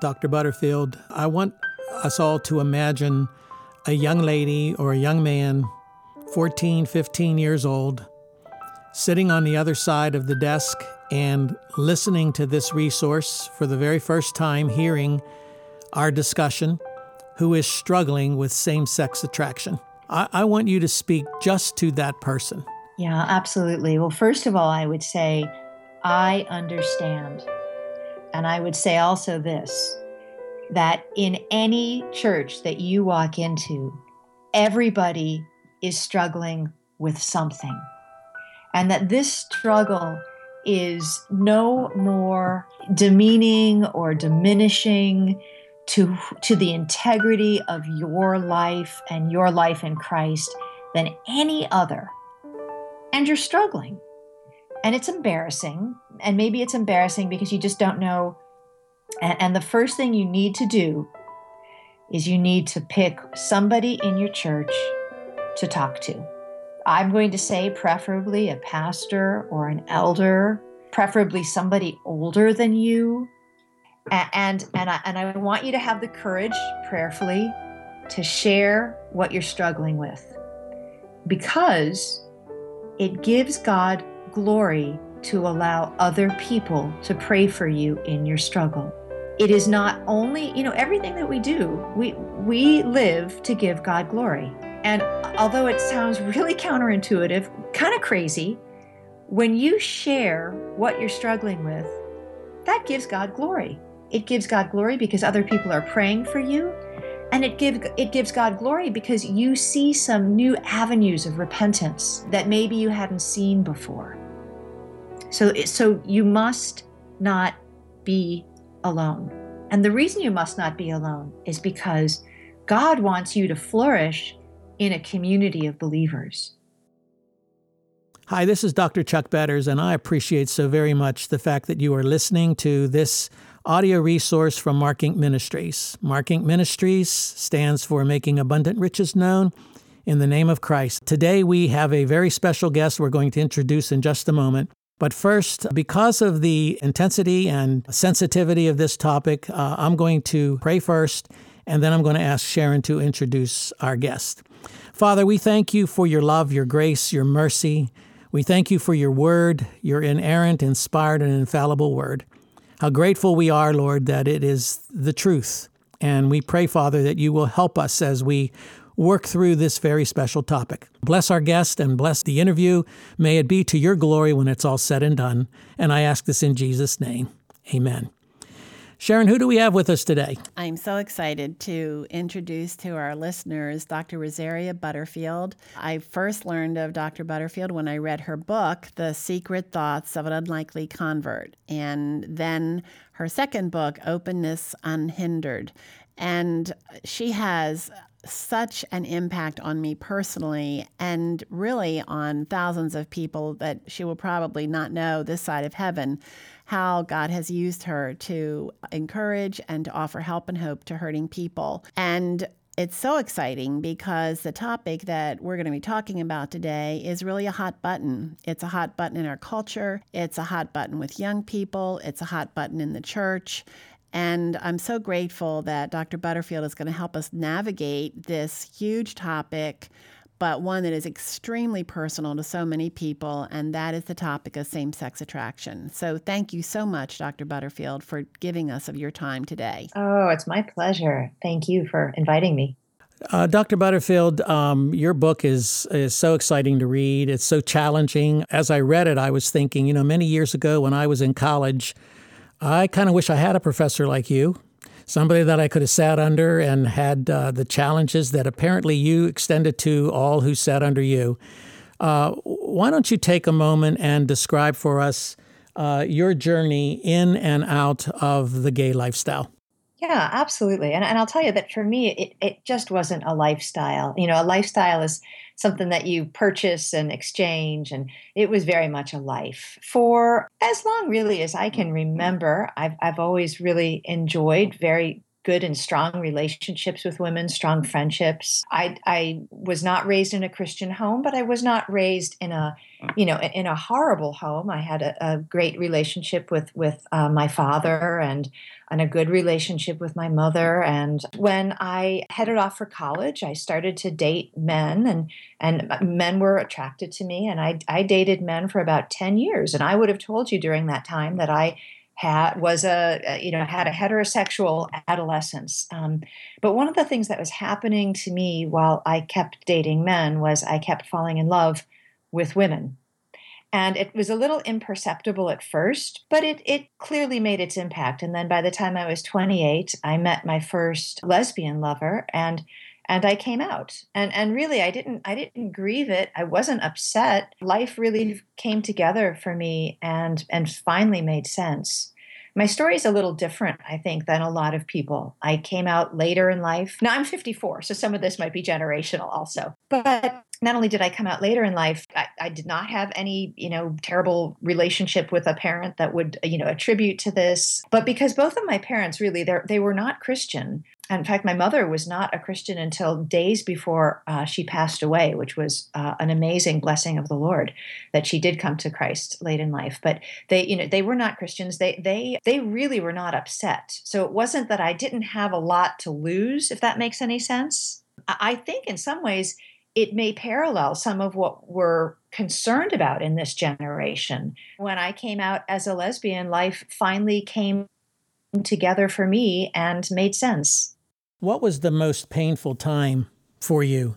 Dr. Butterfield, I want us all to imagine a young lady or a young man, 14, 15 years old, sitting on the other side of the desk and listening to this resource for the very first time, hearing our discussion, who is struggling with same sex attraction. I, I, want you to speak just to that person. Yeah, absolutely. Well, first of all, I would say, I understand. And I would say also this that in any church that you walk into, everybody is struggling with something. And that this struggle is no more demeaning or diminishing to, to the integrity of your life and your life in Christ than any other. And you're struggling. And it's embarrassing. And maybe it's embarrassing because you just don't know. And, and the first thing you need to do is you need to pick somebody in your church to talk to. I'm going to say, preferably a pastor or an elder, preferably somebody older than you. And, and, and, I, and I want you to have the courage, prayerfully, to share what you're struggling with because it gives God glory to allow other people to pray for you in your struggle. It is not only, you know, everything that we do, we we live to give God glory. And although it sounds really counterintuitive, kind of crazy, when you share what you're struggling with, that gives God glory. It gives God glory because other people are praying for you, and it gives it gives God glory because you see some new avenues of repentance that maybe you hadn't seen before. So so you must not be alone. And the reason you must not be alone is because God wants you to flourish in a community of believers. Hi, this is Dr. Chuck Betters, and I appreciate so very much the fact that you are listening to this audio resource from Mark Inc. Ministries. Mark Inc. Ministries stands for Making Abundant Riches Known in the Name of Christ. Today we have a very special guest we're going to introduce in just a moment. But first, because of the intensity and sensitivity of this topic, uh, I'm going to pray first, and then I'm going to ask Sharon to introduce our guest. Father, we thank you for your love, your grace, your mercy. We thank you for your word, your inerrant, inspired, and infallible word. How grateful we are, Lord, that it is the truth. And we pray, Father, that you will help us as we work through this very special topic. Bless our guest and bless the interview. May it be to your glory when it's all said and done. And I ask this in Jesus' name. Amen. Sharon, who do we have with us today? I'm so excited to introduce to our listeners Dr. Rosaria Butterfield. I first learned of Dr. Butterfield when I read her book, The Secret Thoughts of an Unlikely Convert, and then her second book, Openness Unhindered. And she has such an impact on me personally and really on thousands of people that she will probably not know this side of heaven how God has used her to encourage and to offer help and hope to hurting people. And it's so exciting because the topic that we're going to be talking about today is really a hot button. It's a hot button in our culture, it's a hot button with young people, it's a hot button in the church. And I'm so grateful that Dr. Butterfield is going to help us navigate this huge topic, but one that is extremely personal to so many people, and that is the topic of same sex attraction. So thank you so much, Dr. Butterfield, for giving us of your time today. Oh, it's my pleasure. Thank you for inviting me. Uh, Dr. Butterfield, um, your book is is so exciting to read. It's so challenging. As I read it, I was thinking, you know, many years ago when I was in college, I kind of wish I had a professor like you, somebody that I could have sat under and had uh, the challenges that apparently you extended to all who sat under you. Uh, why don't you take a moment and describe for us uh, your journey in and out of the gay lifestyle? Yeah, absolutely. And, and I'll tell you that for me, it, it just wasn't a lifestyle. You know, a lifestyle is something that you purchase and exchange. And it was very much a life. For as long, really, as I can remember, I've, I've always really enjoyed very good and strong relationships with women, strong friendships. I, I was not raised in a Christian home, but I was not raised in a, you know, in a horrible home. I had a, a great relationship with with uh, my father and and a good relationship with my mother. And when I headed off for college, I started to date men, and and men were attracted to me. And I I dated men for about ten years. And I would have told you during that time that I had was a you know had a heterosexual adolescence um, but one of the things that was happening to me while i kept dating men was i kept falling in love with women. And it was a little imperceptible at first but it, it clearly made its impact. And then by the time i was 28 i met my first lesbian lover and and I came out. And and really I didn't I didn't grieve it. I wasn't upset. Life really came together for me and and finally made sense. My story is a little different, I think, than a lot of people. I came out later in life. Now I'm 54, so some of this might be generational also. But not only did I come out later in life, I, I, did not have any, you know, terrible relationship with a parent that would, you know, attribute to this. But because both of my parents really, they were not Christian, in fact, my mother was not a Christian until days before uh, she passed away, which was uh, an amazing blessing of the Lord that she did come to Christ late in life. But they, you know, they were not Christians. They, they, they really were not upset. So it wasn't that I didn't have a lot to lose, if that makes any sense. I think in some ways it may parallel some of what we're concerned about in this generation. When I came out as a lesbian, life finally came together for me and made sense. What was the most painful time for you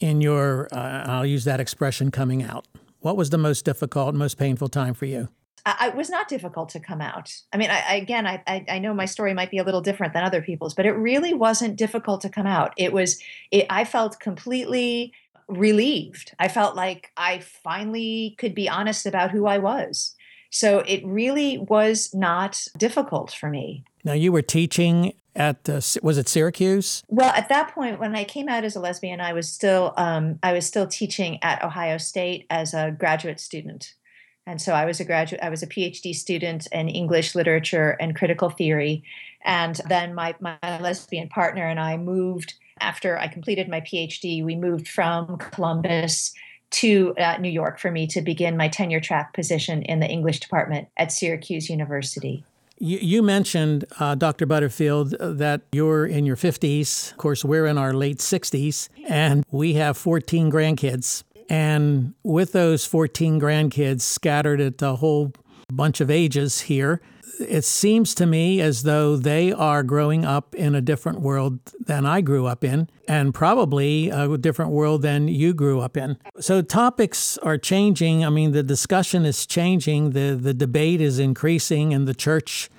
in your, uh, I'll use that expression, coming out? What was the most difficult, most painful time for you? I, it was not difficult to come out. I mean, I, I, again, I, I know my story might be a little different than other people's, but it really wasn't difficult to come out. It was, it, I felt completely relieved. I felt like I finally could be honest about who I was. So it really was not difficult for me. Now, you were teaching at uh, was it Syracuse? Well, at that point, when I came out as a lesbian, I was still um, I was still teaching at Ohio State as a graduate student, and so I was a graduate. I was a PhD student in English literature and critical theory, and then my my lesbian partner and I moved after I completed my PhD. We moved from Columbus to uh, New York for me to begin my tenure track position in the English department at Syracuse University. You, mentioned, uh, Dr. Butterfield, uh, that you're in your 50s. Of course, we're in our late 60s, and we have 14 grandkids. And with those 14 grandkids scattered at a whole bunch of ages here, it seems to me as though they are growing up in a different world than I grew up in, and probably a different world than you grew up in. So topics are changing. I mean, the discussion is changing, the, the debate is increasing, and the church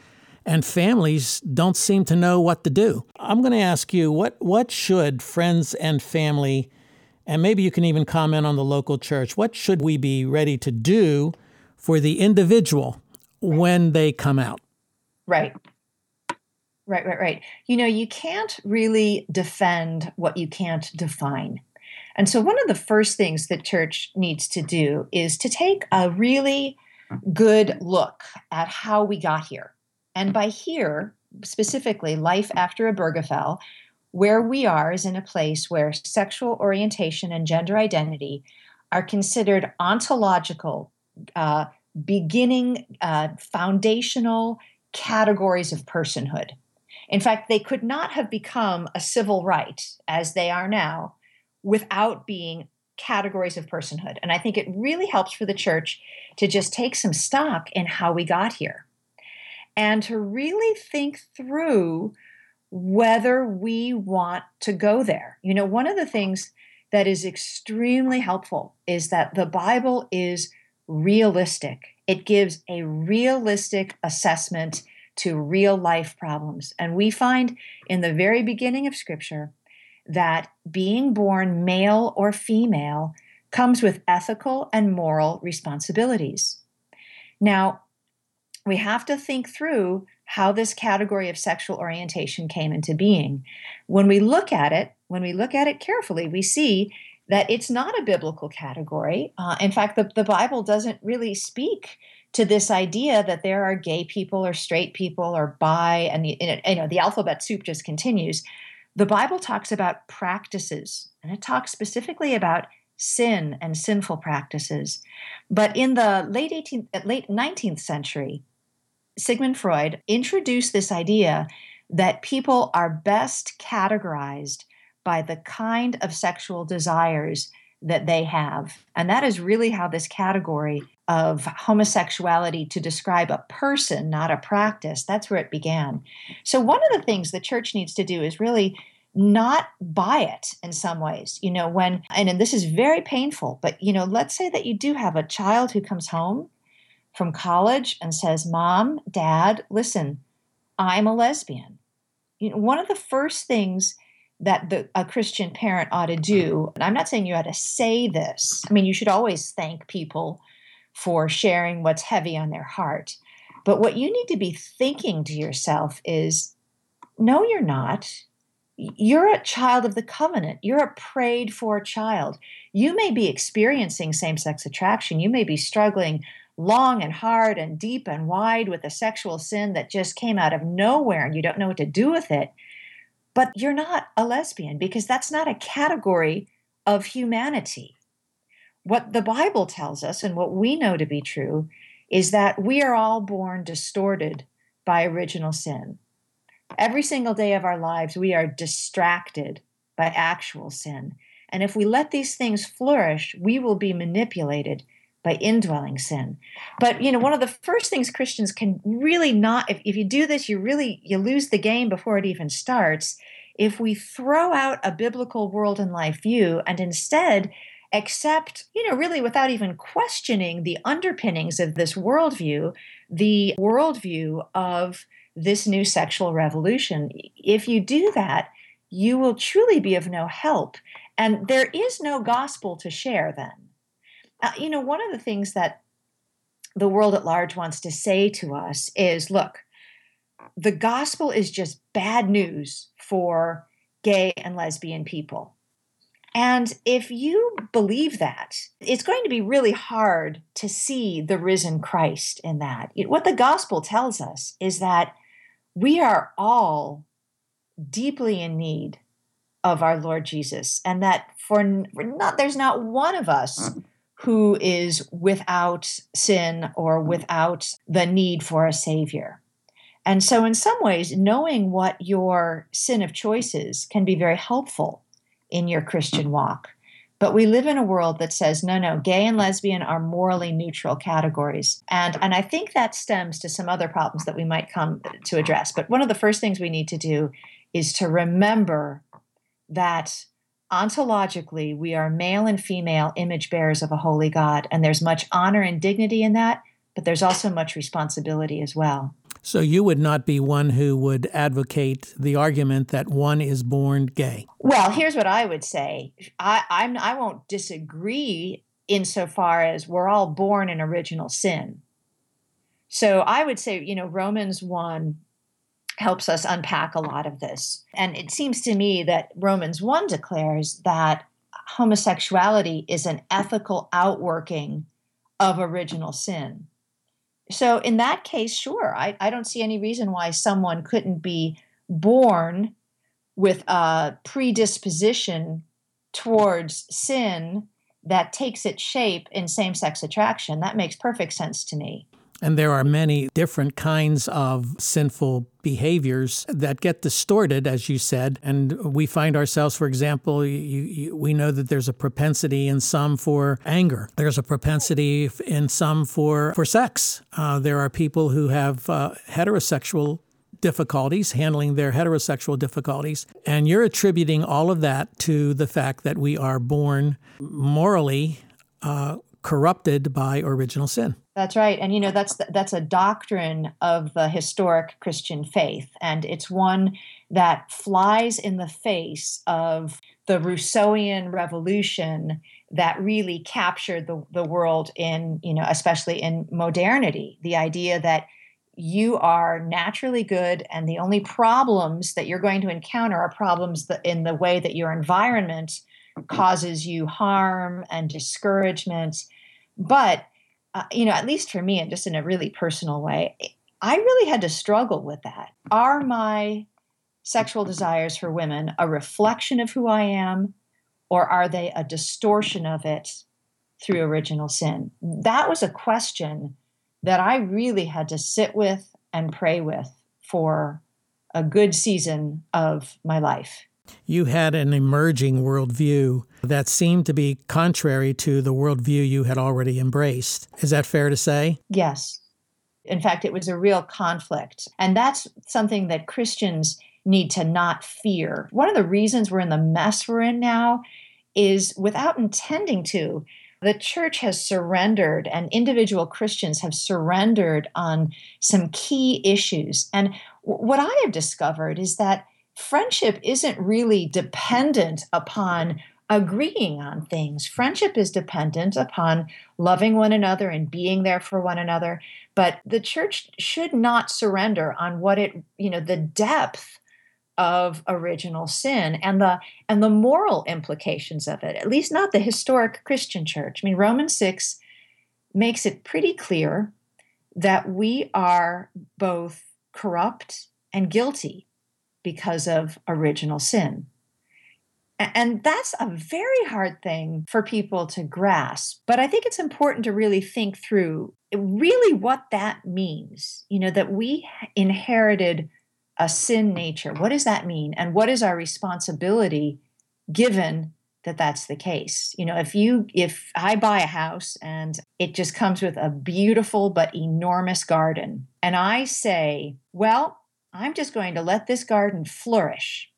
and families don't seem to know what to do. I'm going to ask you what, what should friends and family, and maybe you can even comment on the local church, what should we be ready to do for the individual when they come out. Right. Right, right, right. You know, you can't really defend what you can't define. And so, one of the first things that church needs to do is to take a really good look at how we got here. And by here, specifically, life after Obergefell, where we are is in a place where sexual orientation and gender identity are considered ontological, uh, beginning uh, foundational categories of personhood. In fact, they could not have become a civil right as they are now without being categories of personhood. And I think it really helps for the church to just take some stock in how we got here and to really think through whether we want to go there. You know, one of the things that is extremely helpful is that the Bible is realistic. It gives a realistic assessment to real life problems. And we find in the very beginning of Scripture that being born male or female comes with ethical and moral responsibilities. Now, we have to think through how this category of sexual orientation came into being. When we look at it, when we look at it carefully, we see that it's not a biblical category. Uh, in fact, the, the Bible doesn't really speak to this idea that there are gay people or straight people or bi, and, the, you know the alphabet soup just continues. The Bible talks about practices, and it talks specifically about sin and sinful practices. But in the late 18th, late 19th century, Sigmund Freud introduced this idea that people are best categorized by the kind of sexual desires that they have. And that is really how this category of homosexuality to describe a person, not a practice, that's where it began. So, one of the things the church needs to do is really not buy it in some ways. You know, when, and, and this is very painful, but, you know, let's say that you do have a child who comes home from college and says, Mom, Dad, listen, I'm a lesbian. You know, one of the first things that the, a Christian parent ought to do, and I'm not saying you ought to say this, I mean, you should always thank people for sharing what's heavy on their heart. But what you need to be thinking to yourself is no, you're not. You're a child of the covenant. You're a prayed for child. You may be experiencing same sex attraction. You may be struggling long and hard and deep and wide with a sexual sin that just came out of nowhere and you don't know what to do with it. But you're not a lesbian because that's not a category of humanity. What the Bible tells us and what we know to be true is that we are all born distorted by original sin. Every single day of our lives, we are distracted by actual sin. And if we let these things flourish, we will be manipulated by indwelling sin. But you know, one of the first things Christians can really not if, if you do this, you really you lose the game before it even starts. If we throw out a biblical world and life view and instead accept, you know, really without even questioning the underpinnings of this worldview, the worldview of this new sexual revolution. If you do that, you will truly be of no help. And there is no gospel to share then. Uh, you know, one of the things that the world at large wants to say to us is look, the gospel is just bad news for gay and lesbian people. And if you believe that, it's going to be really hard to see the risen Christ in that. What the gospel tells us is that we are all deeply in need of our Lord Jesus, and that for not there's not one of us who is without sin or hmm. without the need for a savior. And so, in some ways, knowing what your sin of choice is can be very helpful in your Christian walk. But we live in a world that says, no, no, gay and lesbian are morally neutral categories. And, and I think that stems to some other problems that we might come to address. But one of the first things we need to do is to remember that ontologically, we are male and female image bearers of a holy God, and there's much honor and dignity in that, but there's also much responsibility as well. So you would not be one who would advocate the argument that one is born gay. Well, here's what I would say. I I'm, I won't disagree insofar as we're all born in original sin. So I would say, you know, Romans 1 helps us unpack a lot of this. And it seems to me that Romans 1 declares that homosexuality is an ethical outworking of original sin. So, in that case, sure, I, I don't see any reason why someone couldn't be born with a predisposition towards sin that takes its shape in same sex attraction. That makes perfect sense to me. And there are many different kinds of sinful behaviors that get distorted, as you said. And we find ourselves, for example, you, you, we know that there's a propensity in some for anger. There's a propensity in some for, for sex. Uh, there are people who have uh, heterosexual difficulties, handling their heterosexual difficulties. And you're attributing all of that to the fact that we are born morally uh, corrupted by original sin. That's right, and you know that's that's a doctrine of the historic Christian faith, and it's one that flies in the face of the Rousseauian revolution that really captured the, the world in you know especially in modernity. The idea that you are naturally good, and the only problems that you're going to encounter are problems that in the way that your environment causes you harm and discouragement, but uh, you know, at least for me, and just in a really personal way, I really had to struggle with that. Are my sexual desires for women a reflection of who I am, or are they a distortion of it through original sin? That was a question that I really had to sit with and pray with for a good season of my life. You had an emerging worldview that seemed to be contrary to the worldview you had already embraced. Is that fair to say? Yes. In fact, it was a real conflict. And that's something that Christians need to not fear. One of the reasons we're in the mess we're in now is without intending to, the church has surrendered and individual Christians have surrendered on some key issues. And what I have discovered is that friendship isn't really dependent upon agreeing on things. Friendship is dependent upon loving one another and being there for one another. But the church should not surrender on what it, you know, the depth of original sin and the and the moral implications of it at least not the historic christian church i mean romans 6 makes it pretty clear that we are both corrupt and guilty because of original sin and that's a very hard thing for people to grasp but i think it's important to really think through really what that means you know that we inherited a sin nature. What does that mean? And what is our responsibility given that that's the case? You know, if you if I buy a house and it just comes with a beautiful but enormous garden and I say, "Well, I'm just going to let this garden flourish."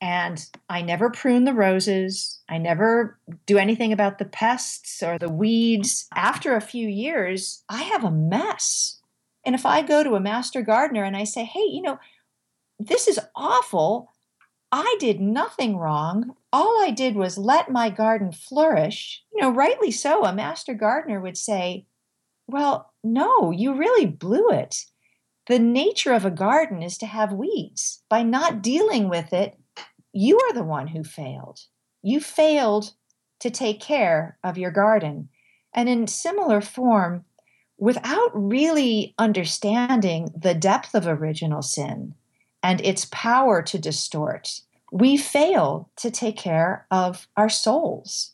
And I never prune the roses. I never do anything about the pests or the weeds. After a few years, I have a mess. And if I go to a master gardener and I say, hey, you know, this is awful. I did nothing wrong. All I did was let my garden flourish. You know, rightly so, a master gardener would say, Well, no, you really blew it. The nature of a garden is to have weeds. By not dealing with it, you are the one who failed. You failed to take care of your garden. And in similar form, without really understanding the depth of original sin, and its power to distort, we fail to take care of our souls.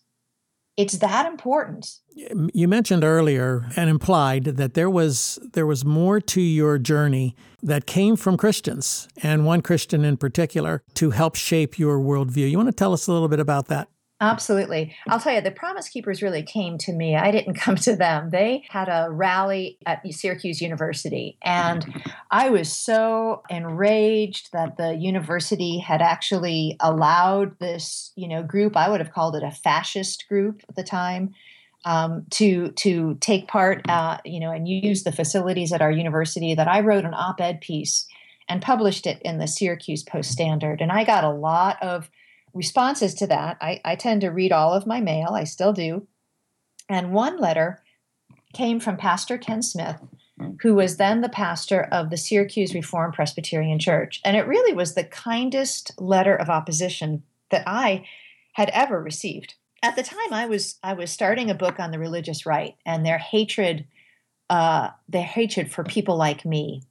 It's that important. You mentioned earlier and implied that there was there was more to your journey that came from Christians and one Christian in particular to help shape your worldview. You want to tell us a little bit about that? Absolutely. I'll tell you, the Promise Keepers really came to me. I didn't come to them. They had a rally at Syracuse University, and I was so enraged that the university had actually allowed this, you know, group. I would have called it a fascist group at the time. Um, to to take part, uh, you know, and use the facilities at our university. That I wrote an op-ed piece and published it in the Syracuse Post Standard, and I got a lot of responses to that. I, I tend to read all of my mail, I still do. And one letter came from Pastor Ken Smith, who was then the pastor of the Syracuse Reformed Presbyterian Church. And it really was the kindest letter of opposition that I had ever received. At the time, I was I was starting a book on the religious right and their hatred, uh, their hatred for people like me,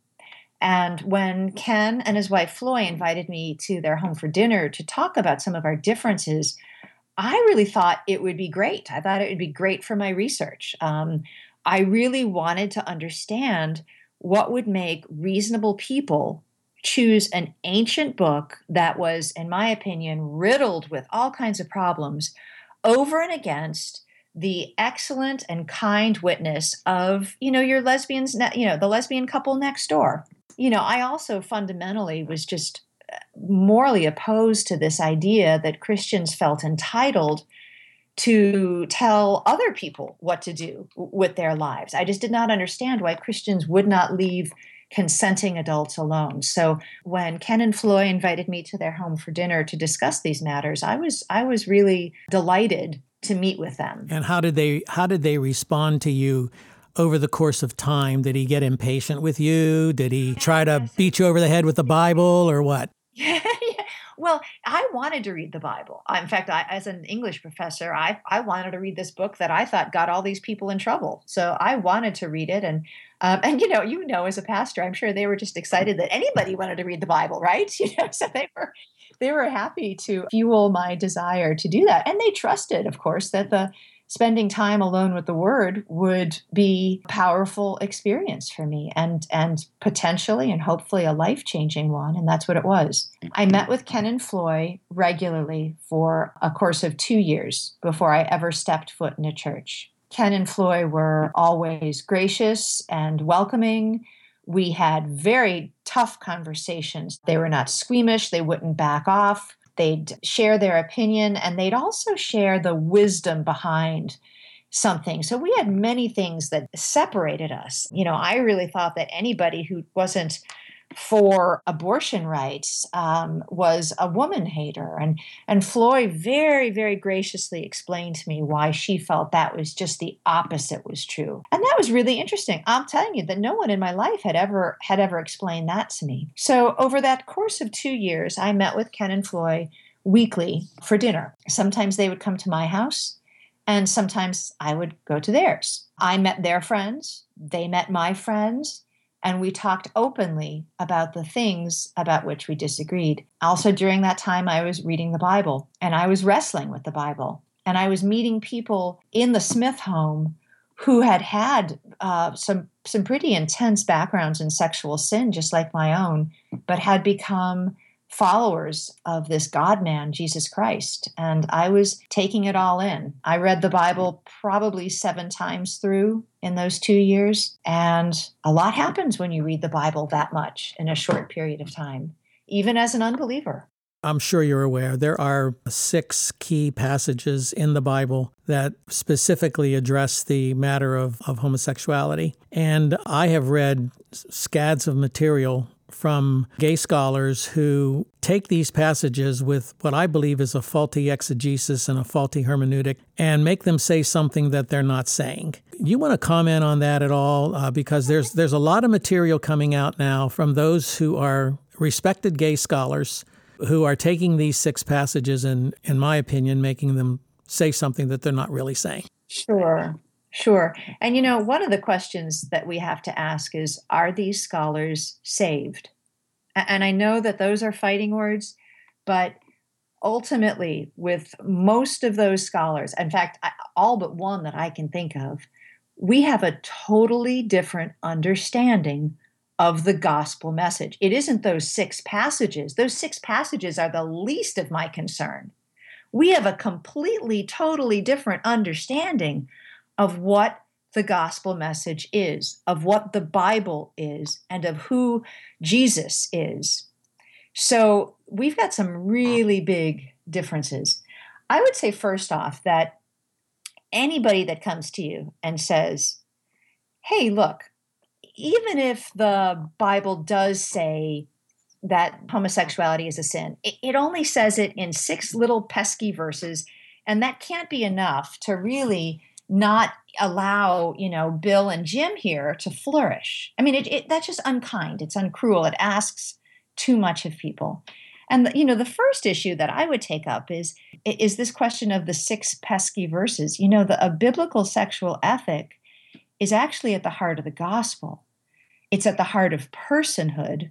and when Ken and his wife Floy invited me to their home for dinner to talk about some of our differences, I really thought it would be great. I thought it would be great for my research. Um, I really wanted to understand what would make reasonable people choose an ancient book that was, in my opinion, riddled with all kinds of problems over and against the excellent and kind witness of, you know, your lesbians, you know, the lesbian couple next door you know, I also fundamentally was just uh, morally opposed to this idea that Christians felt entitled to tell other people what to do with their lives. I just did not understand why Christians would not leave consenting adults alone. So when Ken and Floy invited me to their home for dinner to discuss these matters, I was I was really delighted to meet with them. And how did they how did they respond to you over the course of time? Did he get impatient with you? Did he try to beat you over the head with the Bible or what? Well, I wanted to read the Bible. In fact, I, as an English professor, I, I wanted to read this book that I thought got all these people in trouble. So I wanted to read it. And, um, and you know, you know, as a pastor, I'm sure they were just excited that anybody wanted to read the Bible, right? You know, so they were they were happy to fuel my desire to do that. And they trusted, of course, that the spending time alone with the word would be a powerful experience for me and and potentially and hopefully a life-changing one and that's what it was. I met with ken and floy regularly for a course of two years before i ever stepped foot in a church. Ken and floy were always gracious and welcoming. We had very tough conversations. They were not squeamish. They wouldn't back off They'd share their opinion and they'd also share the wisdom behind something. So we had many things that separated us. You know, I really thought that anybody who wasn't for abortion rights um, was a woman hater. And, and Floy very, very graciously explained to me why she felt that was just the opposite was true. And that was really interesting. I'm telling you that no one in my life had ever had ever explained that to me. So over that course of two years, I met with Ken and Floy weekly for dinner. Sometimes they would come to my house. And sometimes I would go to theirs. I met their friends, they met my friends, and we talked openly about the things about which we disagreed. Also, during that time, I was reading the Bible and I was wrestling with the Bible. And I was meeting people in the Smith home who had had uh, some some pretty intense backgrounds in sexual sin, just like my own, but had become followers of this God man, Jesus Christ. And I was taking it all in. I read the Bible probably seven times through in those two years. And a lot happens when you read the Bible that much in a short period of time, even as an unbeliever. I'm sure you're aware there are six key passages in the Bible that specifically address the matter of, of homosexuality. And I have read scads of material from gay scholars who take these passages with what I believe is a faulty exegesis and a faulty hermeneutic and make them say something that they're not saying. You want to comment on that at all? Uh, because there's there's a lot of material coming out now from those who are respected gay scholars who are taking these six passages and, in my opinion, making them say something that they're not really saying. Sure. Sure. And you know, one of the questions that we have to ask is are these scholars saved? And I know that those are fighting words, but ultimately, with most of those scholars, in fact, all but one that I can think of, we have a totally different understanding of the gospel message. It isn't those six passages, those six passages are the least of my concern. We have a completely, totally different understanding of what the gospel message is, of what the Bible is, and of who Jesus is. So we've got some really big differences. I would say, first off, that anybody that comes to you and says, hey, look, even if the Bible does say that homosexuality is a sin, it, only says it in six little pesky verses, and that can't be enough to really not allow you know bill and jim here to flourish. I mean it, it, that's just unkind. It's uncruel. It asks too much of people. And you know the first issue that i would take up is is this question of the six pesky verses. You know the, a biblical sexual ethic is actually at the heart of the gospel. It's at the heart of personhood.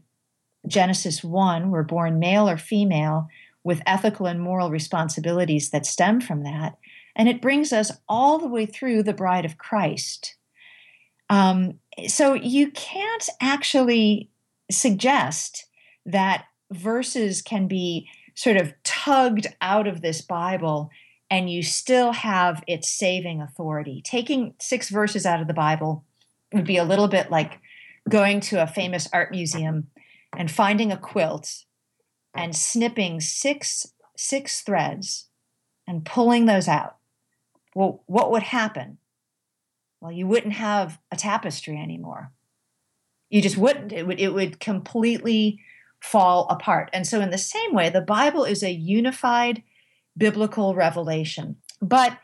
Genesis 1 we're born male or female with ethical and moral responsibilities that stem from that and it brings us all the way through the bride of Christ. Um, so you can't actually suggest that verses can be sort of tugged out of this Bible and you still have its saving authority. Taking six verses out of the Bible would be a little bit like going to a famous art museum and finding a quilt and snipping six six threads and pulling those out well, what would happen? Well, you wouldn't have a tapestry anymore. You just wouldn't. It would, it would completely fall apart. And so, in the same way, the Bible is a unified biblical revelation. But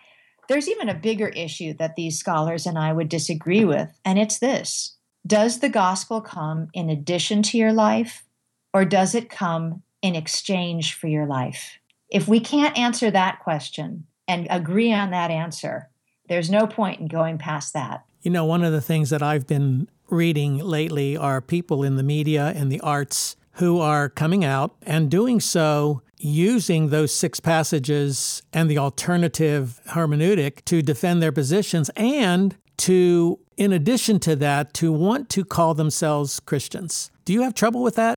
there's even a bigger issue that these scholars and I would disagree with, and it's this Does the gospel come in addition to your life, or does it come in exchange for your life? If we can't answer that question and agree on that answer, there's no point in going past that. You know, one of the things that I've been reading lately are people in the media and the arts who are coming out and doing so using those six passages and the alternative hermeneutic to defend their positions and to, in addition to that, to want to call themselves Christians. Do you have trouble with that?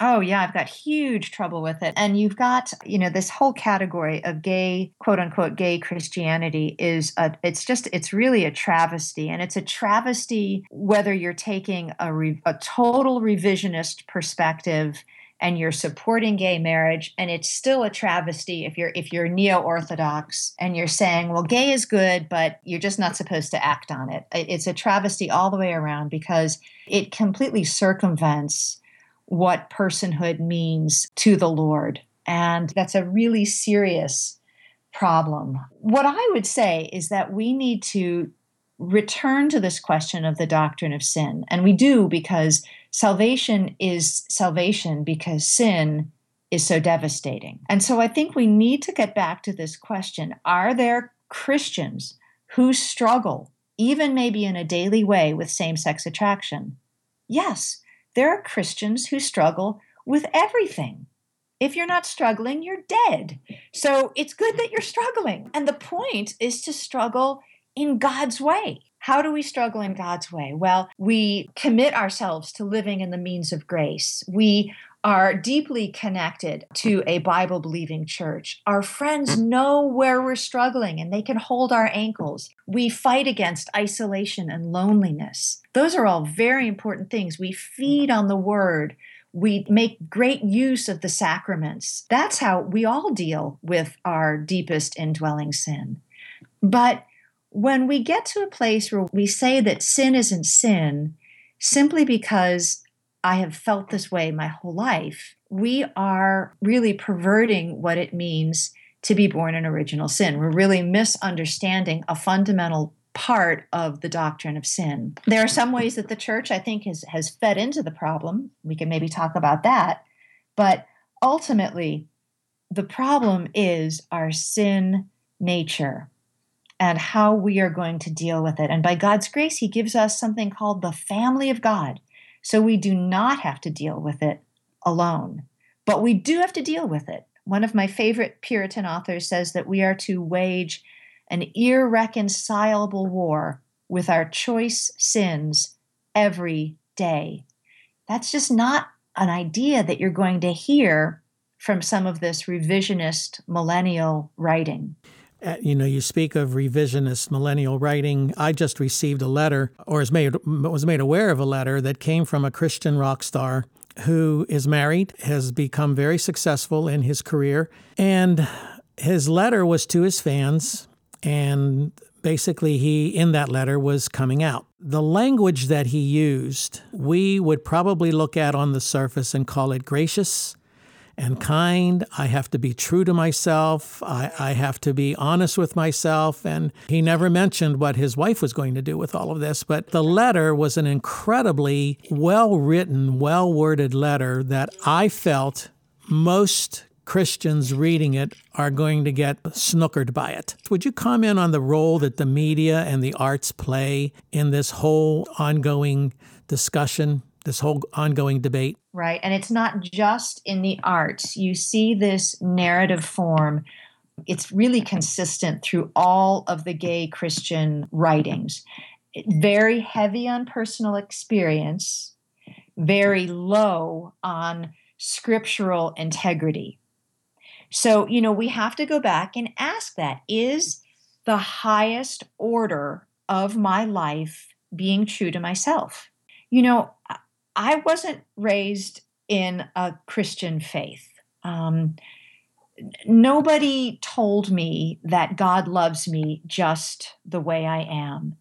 Oh, yeah, I've got huge trouble with it. And you've got, you know, this whole category of gay, quote unquote, gay Christianity is, a, it's just, it's really a travesty. And it's a travesty whether you're taking a, re, a total revisionist perspective and you're supporting gay marriage and it's still a travesty if you're if you're neo-orthodox and you're saying well gay is good but you're just not supposed to act on it it's a travesty all the way around because it completely circumvents what personhood means to the Lord. And that's a really serious problem. What I would say is that we need to return to this question of the doctrine of sin. And we do because salvation is salvation because sin is so devastating. And so I think we need to get back to this question Are there Christians who struggle, even maybe in a daily way, with same sex attraction? Yes there are Christians who struggle with everything. If you're not struggling, you're dead. So it's good that you're struggling. And the point is to struggle in God's way. How do we struggle in God's way? Well, we commit ourselves to living in the means of grace. We are deeply connected to a Bible believing church. Our friends mm. know where we're struggling and they can hold our ankles. We fight against isolation and loneliness. Those are all very important things. We feed on the word. We make great use of the sacraments. That's how we all deal with our deepest indwelling sin. But when we get to a place where we say that sin isn't sin simply because I have felt this way my whole life, we are really perverting what it means to be born in original sin. We're really misunderstanding a fundamental part of the doctrine of sin. There are some ways that the church, I think, has, has fed into the problem. We can maybe talk about that. But ultimately, the problem is our sin nature and how we are going to deal with it. And by God's grace, He gives us something called the family of God so we do not have to deal with it alone, but we do have to deal with it. One of my favorite Puritan authors says that we are to wage an irreconcilable war with our choice sins every day. That's just not an idea that you're going to hear from some of this revisionist millennial writing. Uh, you know, you speak of revisionist millennial writing. I just received a letter, or was made was made aware of a letter that came from a Christian rock star who is married, has become very successful in his career, and his letter was to his fans, and basically he in that letter was coming out. The language that he used, we would probably look at on the surface and call it gracious and kind. I have to be true to myself. I, I, have to be honest with myself. And he never mentioned what his wife was going to do with all of this. But the letter was an incredibly well written, well worded letter that I felt most Christians reading it are going to get snookered by it. Would you comment on the role that the media and the arts play in this whole ongoing discussion? This whole ongoing debate. Right. And it's not just in the arts. You see this narrative form. It's really consistent through all of the gay Christian writings. Very heavy on personal experience, very low on scriptural integrity. So, you know, we have to go back and ask that is the highest order of my life being true to myself? You know, I wasn't raised in a Christian faith. Um, nobody told me that God loves me just the way I am.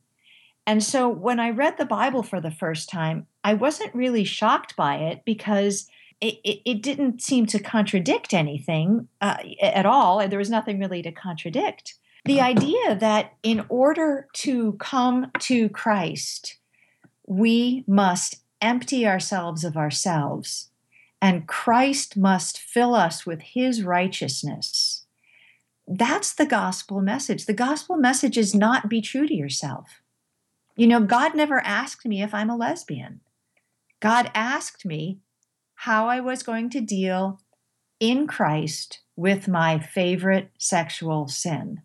And so when I read the Bible for the first time, I wasn't really shocked by it because it, it, it didn't seem to contradict anything uh, at all. And there was nothing really to contradict. The idea that in order to come to Christ, we must empty ourselves of ourselves and Christ must fill us with his righteousness. That's the gospel message. The gospel message is not be true to yourself. You know, God never asked me if I'm a lesbian. God asked me how I was going to deal in Christ with my favorite sexual sin.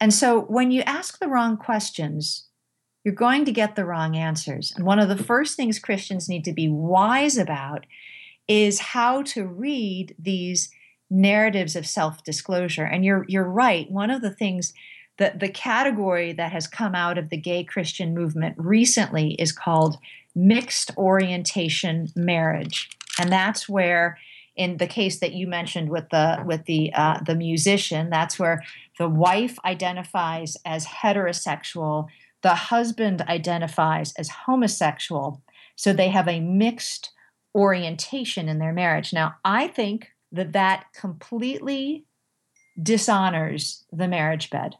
And so when you ask the wrong questions, you're going to get the wrong answers. And one of the first things Christians need to be wise about is how to read these narratives of self-disclosure. And you're you're right. One of the things that the category that has come out of the gay Christian movement recently is called mixed orientation marriage. And that's where in the case that you mentioned with the with the uh, the musician, that's where the wife identifies as heterosexual, the husband identifies as homosexual, so they have a mixed orientation in their marriage. Now, I think that that completely dishonors the marriage bed.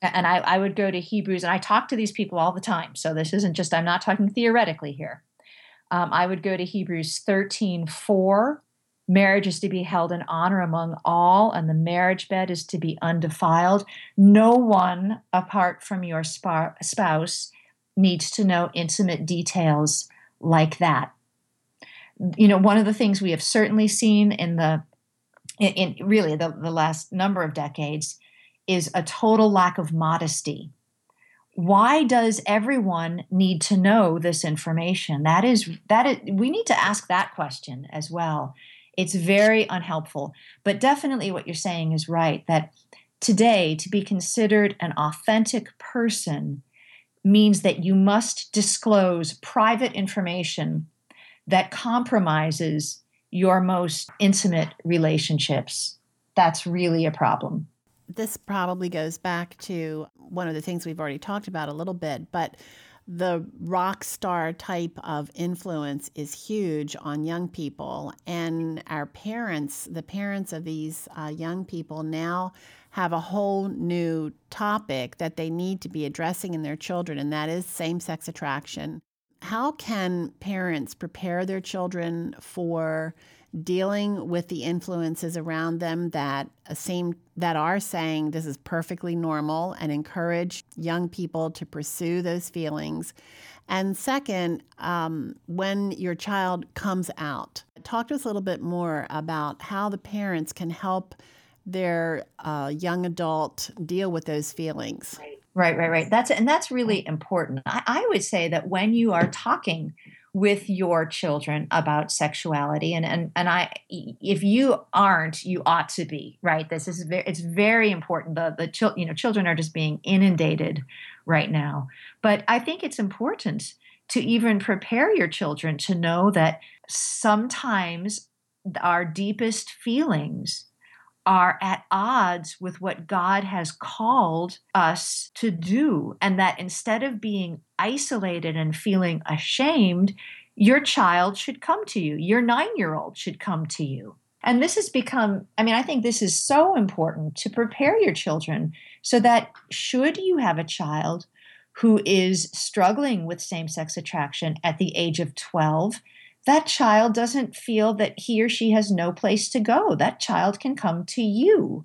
And I, I would go to Hebrews, and I talk to these people all the time. So this isn't just, I'm not talking theoretically here. Um, I would go to Hebrews 13 4. Marriage is to be held in honor among all, and the marriage bed is to be undefiled. No one apart from your spouse needs to know intimate details like that you know, one of the things we have certainly seen in the in, in really the, the last number of decades is a total lack of modesty. Why does everyone need to know this information? That is that is we need to ask that question as well. It's very unhelpful. But definitely what you're saying is right that today to be considered an authentic person means that you must disclose private information that compromises your most intimate relationships. That's really a problem. This probably goes back to one of the things we've already talked about a little bit, but the rock star type of influence is huge on young people. And our parents, the parents of these uh, young people, now have a whole new topic that they need to be addressing in their children, and that is same sex attraction how can parents prepare their children for dealing with the influences around them that seem that are saying this is perfectly normal and encourage young people to pursue those feelings and second um, when your child comes out talk to us a little bit more about how the parents can help their uh, young adult deal with those feelings right Right, right, right. That's and that's really important. I, I would say that when you are talking with your children about sexuality. And and and I if you aren't you ought to be right? This is very it's very important. The the chil- you know children are just being inundated right now. But I think it's important to even prepare your children to know that sometimes our deepest feelings are at odds with what God has called us to do. And that instead of being isolated and feeling ashamed, your child should come to you. Your nine year old should come to you. And this has become, I mean, I think this is so important to prepare your children so that should you have a child who is struggling with same sex attraction at the age of 12, that child doesn't feel that he or she has no place to go. That child can come to you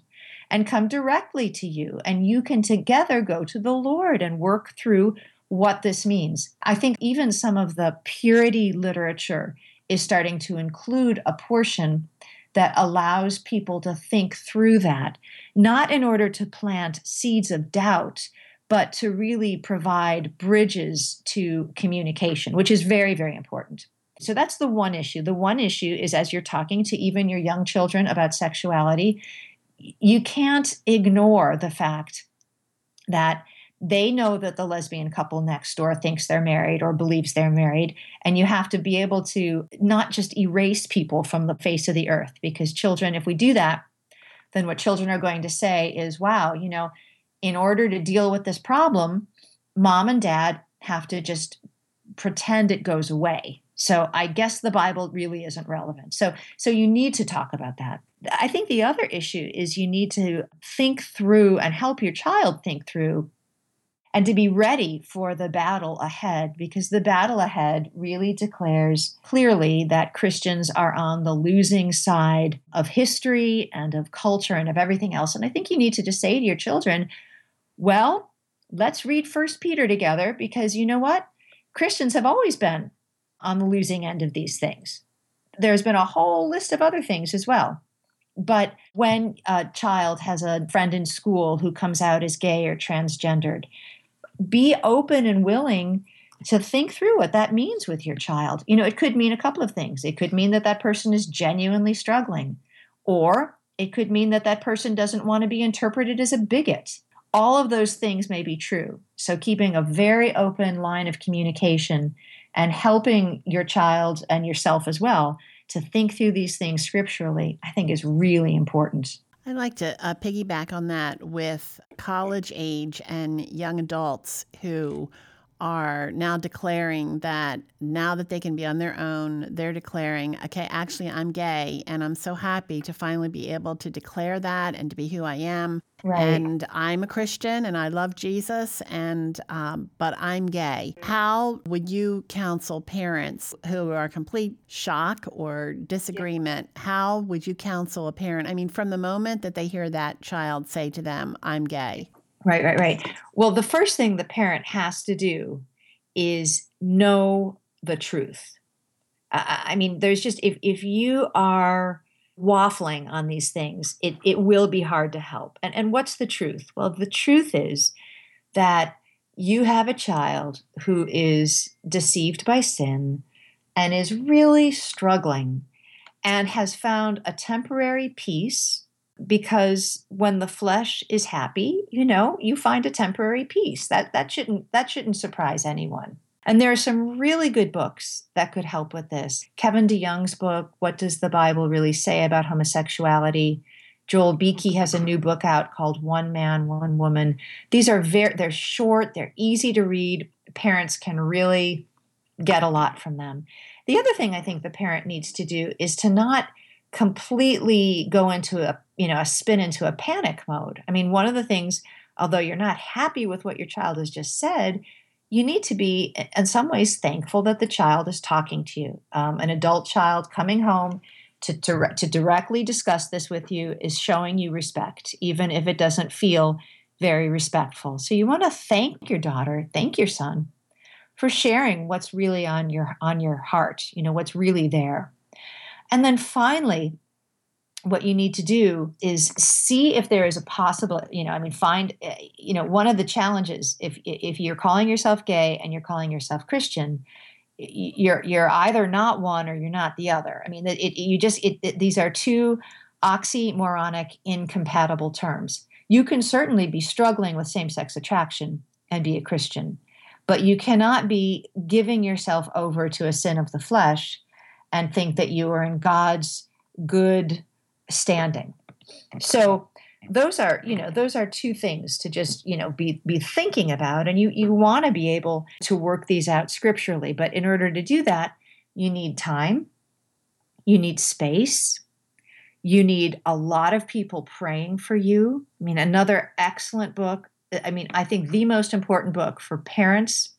and come directly to you, and you can together go to the Lord and work through what this means. I think even some of the purity literature is starting to include a portion that allows people to think through that, not in order to plant seeds of doubt, but to really provide bridges to communication, which is very, very important. So that's the one issue. The one issue is as you're talking to even your young children about sexuality, you can't ignore the fact that they know that the lesbian couple next door thinks they're married or believes they're married. And you have to be able to not just erase people from the face of the earth, because children, if we do that, then what children are going to say is, wow, you know, in order to deal with this problem, mom and dad have to just pretend it goes away so I guess the Bible really isn't relevant. So so you need to talk about that. I think the other issue is you need to think through and help your child think through and to be ready for the battle ahead because the battle ahead really declares clearly that Christians are on the losing side of history and of culture and of everything else. And I think you need to just say to your children, well, let's read First Peter together because you know what? Christians have always been on the losing end of these things. There's been a whole list of other things as well. But when a child has a friend in school who comes out as gay or transgendered, be open and willing to think through what that means with your child. You know, it could mean a couple of things. It could mean that that person is genuinely struggling, or it could mean that that person doesn't want to be interpreted as a bigot. All of those things may be true. So, keeping a very open line of communication and helping your child and yourself as well to think through these things scripturally, I think is really important. I'd like to uh, piggyback on that with college age and young adults who are now declaring that now that they can be on their own, they're declaring, okay, actually, I'm gay, and I'm so happy to finally be able to declare that and to be who I am. Right. And I'm a Christian and I love Jesus, and um, but I'm gay. How would you counsel parents who are complete shock or disagreement? Yeah. How would you counsel a parent? I mean, from the moment that they hear that child say to them, "I'm gay." Right, right, right. Well, the first thing the parent has to do is know the truth. I mean, there's just if if you are waffling on these things, it it will be hard to help. And and what's the truth? Well, the truth is that you have a child who is deceived by sin and is really struggling and has found a temporary peace because when the flesh is happy you know you find a temporary peace. That that shouldn't that shouldn't surprise anyone. And there are some really good books that could help with this. Kevin deyoung's book what does the bible really say about homosexuality? Joel beeke has a new book out called one man one woman. These are very they're short they're easy to read. Parents can really get a lot from them. The other thing i think the parent needs to do is to not completely go into a you know a spin into a panic mode. I mean one of the things although you're not happy with what your child has just said you need to be in some ways thankful that the child is talking to you. Um, an adult child coming home to, to, to directly discuss this with you is showing you respect even if it doesn't feel very respectful. So you want to thank your daughter thank your son for sharing what's really on your on your heart you know what's really there. And then finally, what you need to do is see if there is a possible, you know, I mean, find, eh, you know, one of the challenges if if you're calling yourself gay and you're calling yourself Christian, you're you're either not one or you're not the other. I mean, it, it you just it, it, these are two oxymoronic, incompatible terms. You can certainly be struggling with same-sex attraction and be a Christian, but you cannot be giving yourself over to a sin of the flesh and think that you are in God's good standing. So those are, you know, those are two things to just, you know, be be thinking about and you you want to be able to work these out scripturally, but in order to do that, you need time, you need space, you need a lot of people praying for you. I mean, another excellent book, I mean, I think the most important book for parents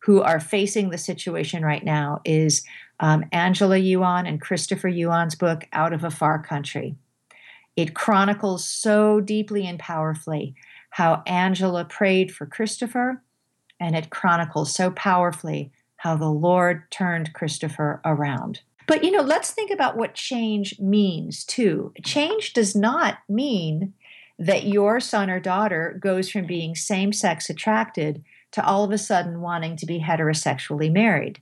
who are facing the situation right now is um, Angela Yuan and Christopher Yuan's book, Out of a Far Country. It chronicles so deeply and powerfully how Angela prayed for Christopher, and it chronicles so powerfully how the Lord turned Christopher around. But you know, let's think about what change means too. Change does not mean that your son or daughter goes from being same sex attracted to all of a sudden wanting to be heterosexually married.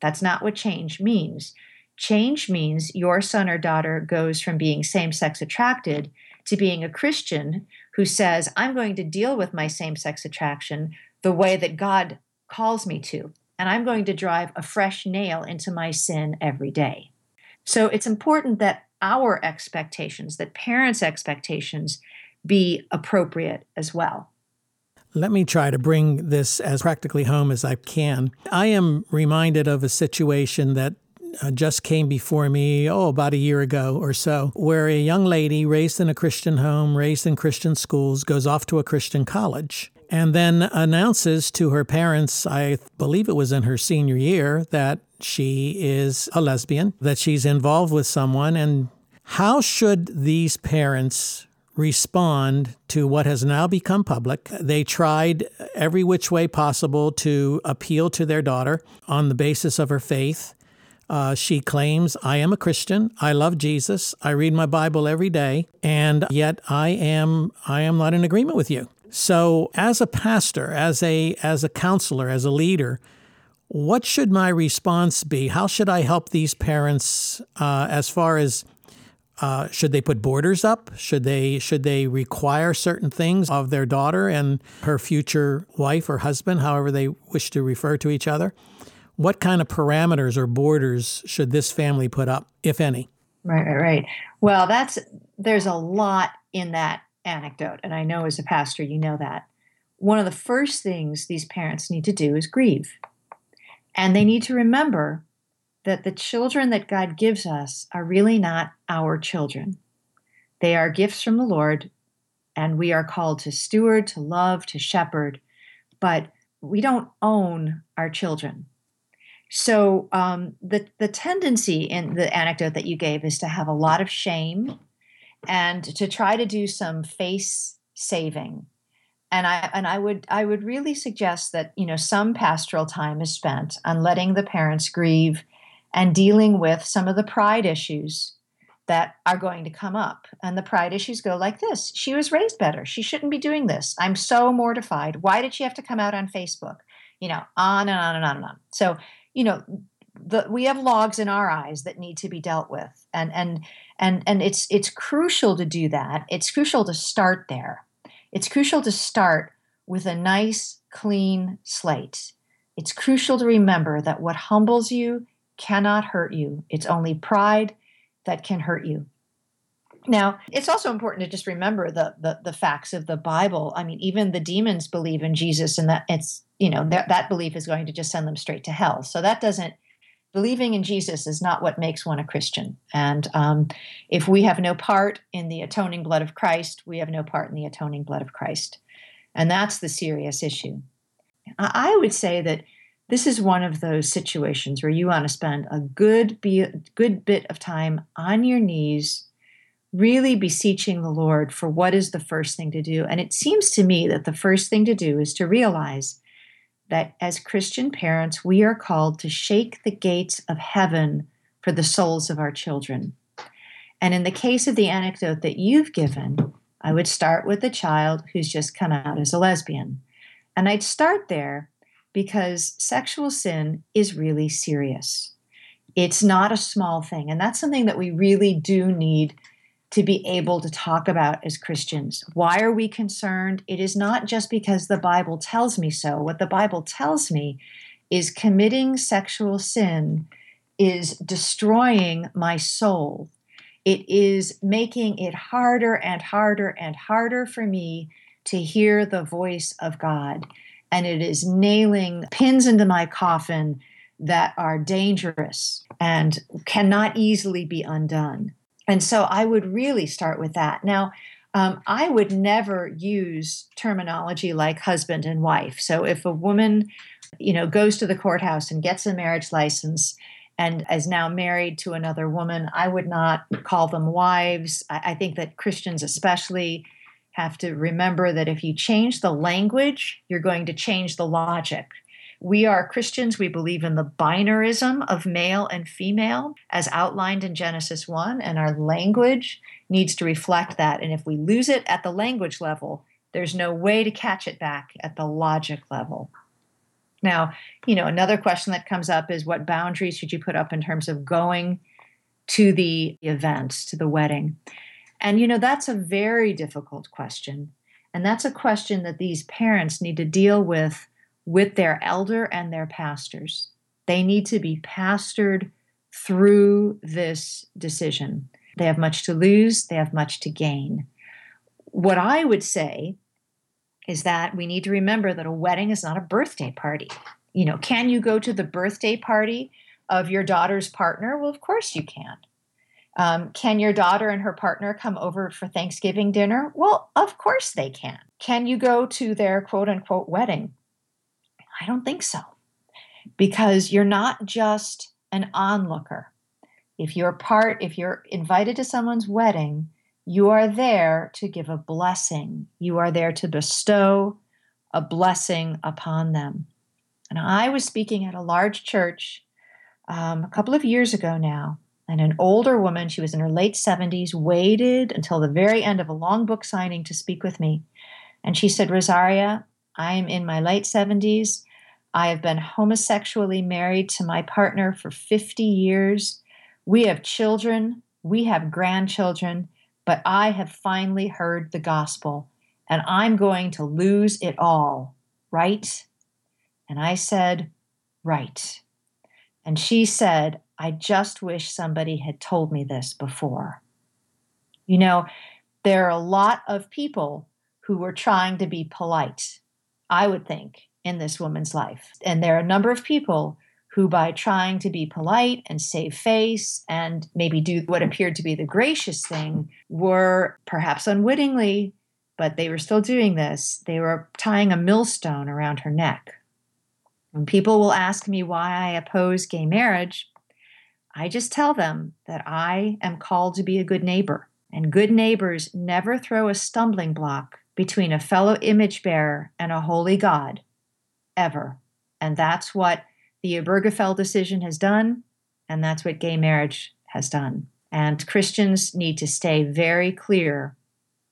That's not what change means. Change means your son or daughter goes from being same sex attracted to being a Christian who says, I'm going to deal with my same sex attraction the way that God calls me to, and I'm going to drive a fresh nail into my sin every day. So it's important that our expectations, that parents' expectations, be appropriate as well. Let me try to bring this as practically home as I can. I am reminded of a situation that uh, just came before me, oh, about a year ago or so, where a young lady raised in a Christian home, raised in Christian schools, goes off to a Christian college. and then announces to her parents, I believe it was in her senior year, that she is a lesbian, that she's involved with someone. And how should these parents respond to what has now become public? They tried every which way possible to appeal to their daughter on the basis of her faith. Uh, she claims, I am a Christian. I love Jesus. I read my Bible every day, and yet I am I am not in agreement with you. So, as a pastor, as a as a counselor, as a leader, what should my response be? How should I help these parents uh, as far as uh, should they put borders up? Should they should they require certain things of their daughter and her future wife or husband, however they wish to refer to each other? What kind of parameters or borders should this family put up, if any? Right, right, right. Well, that's there's a lot in that anecdote, and I know as a pastor you know that. One of the first things these parents need to do is grieve. And they need to remember that the children that God gives us are really not our children. They are gifts from the Lord, and we are called to steward, to love, to shepherd, but we don't own our children. So um, the the tendency in the anecdote that you gave is to have a lot of shame and to try to do some face saving and i and i would i would really suggest that you know some pastoral time is spent on letting the parents grieve and dealing with some of the pride issues that are going to come up. And the pride issues go like this. She was raised better. She shouldn't be doing this. I'm so mortified. Why did she have to come out on facebook? You know on and on and on and on. So you know the, we have logs in our eyes that need to be dealt with. And and and and it's it's crucial to do that. It's crucial to start there. It's crucial to start with a nice clean slate. It's crucial to remember that what humbles you cannot hurt you it's only pride that can hurt you now it's also important to just remember the, the the facts of the bible i mean even the demons believe in jesus and that it's you know that, that belief is going to just send them straight to hell so that doesn't believing in Jesus is not what makes one a Christian. And um, if we have no part in the atoning blood of Christ, we have no part in the atoning blood of Christ. And that's the serious issue. I would say that this is one of those situations where you want to spend a good, be, good bit of time on your knees, really beseeching the Lord for what is the first thing to do. And it seems to me that the first thing to do is to realize that as Christian parents, we are called to shake the gates of heaven for the souls of our children. And in the case of the anecdote that you've given, I would start with a child who's just come out as a lesbian. And I'd start there because sexual sin is really serious. It's not a small thing. And that's something that we really do need to be able to talk about as Christians. Why are we concerned? It is not just because the Bible tells me so. What the Bible tells me is committing sexual sin is destroying my soul. It is making it harder and harder and harder for me to hear the voice of God. And it is nailing pins into my coffin that are dangerous and cannot easily be undone. And so I would really start with that. Now, um, I would never use terminology like husband and wife. So if a woman, you know, goes to the courthouse and gets a marriage license and is now married to another woman, I would not call them wives. I, I think that Christians, especially, have to remember that if you change the language, you're going to change the logic. We are Christians. We believe in the binarism of male and female as outlined in Genesis 1, and our language needs to reflect that. And if we lose it at the language level, there's no way to catch it back at the logic level. Now, you know, another question that comes up is what boundaries should you put up in terms of going to the events, to the wedding? And, you know, that's a very difficult question. And that's a question that these parents need to deal with with their elder and their pastors. They need to be pastored through this decision. They have much to lose, they have much to gain. What I would say is that we need to remember that a wedding is not a birthday party. You know, can you go to the birthday party of your daughter's partner? Well, of course you can. Um, can your daughter and her partner come over for Thanksgiving dinner? Well, of course they can. Can you go to their quote unquote wedding? I don't think so. Because you're not just an onlooker. If you're part, if you're invited to someone's wedding, you are there to give a blessing. You are there to bestow a blessing upon them. And I was speaking at a large church um, a couple of years ago now, and an older woman, she was in her late 70s, waited until the very end of a long book signing to speak with me. And she said, Rosaria, I am in my late 70s. I have been homosexually married to my partner for 50 years. We have children, we have grandchildren, but I have finally heard the gospel and I'm going to lose it all, right? And I said, Right. And she said, I just wish somebody had told me this before. You know, there are a lot of people who were trying to be polite, I would think, in this woman's life. And there are a number of people who, by trying to be polite and save face and maybe do what appeared to be the gracious thing, were perhaps unwittingly, but they were still doing this, they were tying a millstone around her neck. When people will ask me why I oppose gay marriage, I just tell them that I am called to be a good neighbor, and good neighbors never throw a stumbling block between a fellow image bearer and a holy God, ever. And that's what the Obergefell decision has done, and that's what gay marriage has done. And Christians need to stay very clear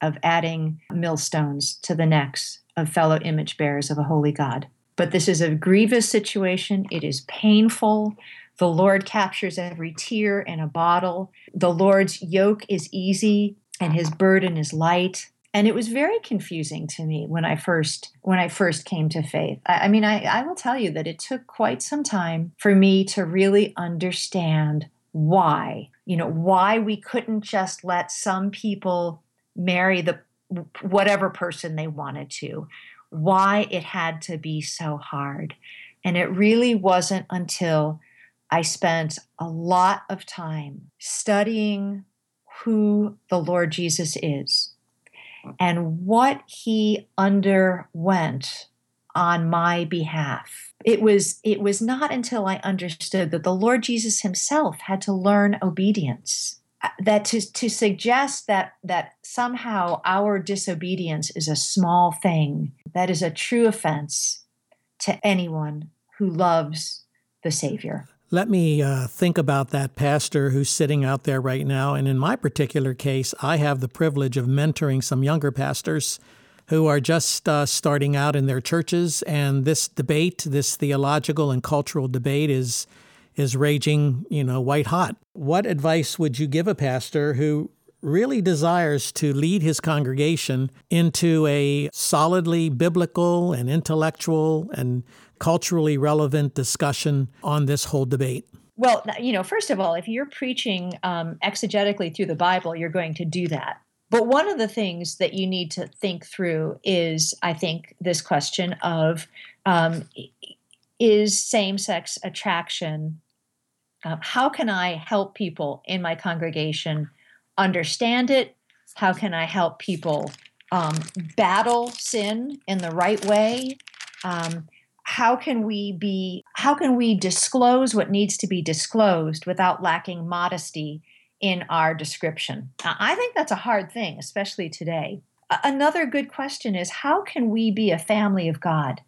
of adding millstones to the necks of fellow image bearers of a holy God. But this is a grievous situation. It is painful. The Lord captures every tear in a bottle. The Lord's yoke is easy and his burden is light. And it was very confusing to me when I first when I first came to faith. I, I mean, I, I will tell you that it took quite some time for me to really understand why, you know, why we couldn't just let some people marry the whatever person they wanted to why it had to be so hard. And it really wasn't until I spent a lot of time studying who the Lord Jesus is and what he underwent on my behalf. It was it was not until I understood that the Lord Jesus himself had to learn obedience uh, that to, to suggest that that somehow our disobedience is a small thing that is a true offense to anyone who loves the savior let me uh, think about that pastor who's sitting out there right now and in my particular case i have the privilege of mentoring some younger pastors who are just uh, starting out in their churches and this debate this theological and cultural debate is is raging, you know, white hot. What advice would you give a pastor who really desires to lead his congregation into a solidly biblical and intellectual and culturally relevant discussion on this whole debate? Well, you know, first of all, if you're preaching um, exegetically through the Bible, you're going to do that. But one of the things that you need to think through is, I think, this question of um, is same sex attraction uh, how can I help people in my congregation understand it? How can I help people um, battle sin in the right way? Um, how can we be? How can we disclose what needs to be disclosed without lacking modesty in our description? I think that's a hard thing, especially today. Another good question is how can we be a family of God?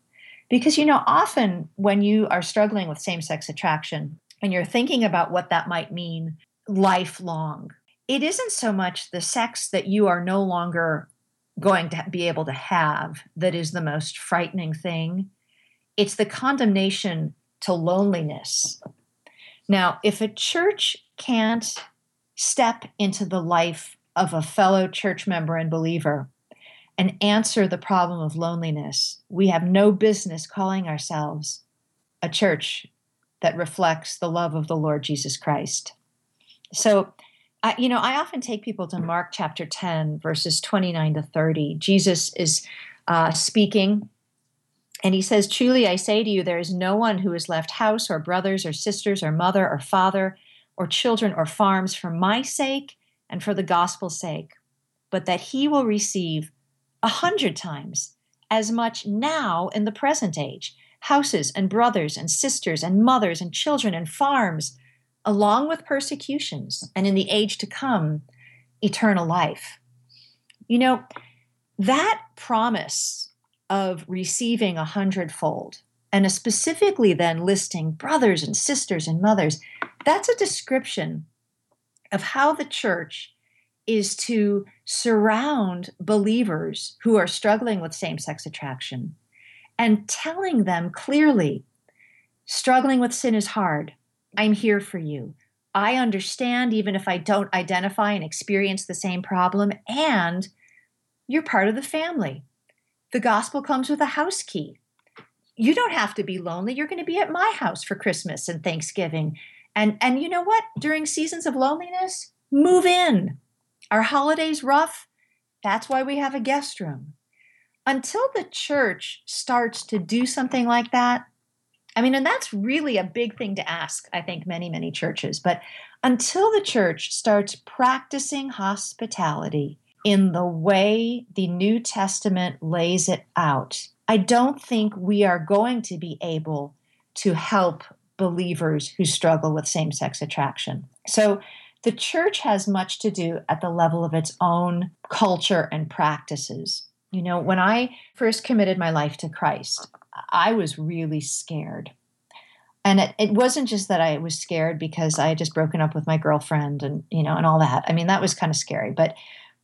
Because, you know, often when you are struggling with same sex attraction, and you're thinking about what that might mean lifelong, it isn't so much the sex that you are no longer going to be able to have that is the most frightening thing. It's the condemnation to loneliness. Now, if a church can't step into the life of a fellow church member and believer and answer the problem of loneliness, we have no business calling ourselves a church that reflects the love of the Lord Jesus Christ. So, I, you know, I often take people to Mark chapter 10, verses 29 to 30. Jesus is uh, speaking, and he says, Truly I say to you, there is no one who has left house or brothers or sisters or mother or father or children or farms for my sake and for the gospel's sake, but that he will receive a hundred times as much now in the present age houses and brothers and sisters and mothers and children and farms, along with persecutions, and in the age to come, eternal life. You know, that promise of receiving a hundredfold, and specifically then listing brothers and sisters and mothers, that's a description of how the church is to surround believers who are struggling with same sex attraction and telling them clearly struggling with sin is hard. I'm here for you. I understand, even if I don't identify and experience the same problem, and you're part of the family. The gospel comes with a house key. You don't have to be lonely. You're going to be at my house for Christmas and Thanksgiving. And, and you know what? During seasons of loneliness, move in. Our holidays rough. That's why we have a guest room. Until the church starts to do something like that, I mean, and that's really a big thing to ask, I think, many, many churches. But until the church starts practicing hospitality in the way the New Testament lays it out, I don't think we are going to be able to help believers who struggle with same sex attraction. So the church has much to do at the level of its own culture and practices. You know, when I first committed my life to Christ, I was really scared. And it, it wasn't just that I was scared because I had just broken up with my girlfriend and, you know, and all that. I mean, that was kind of scary. But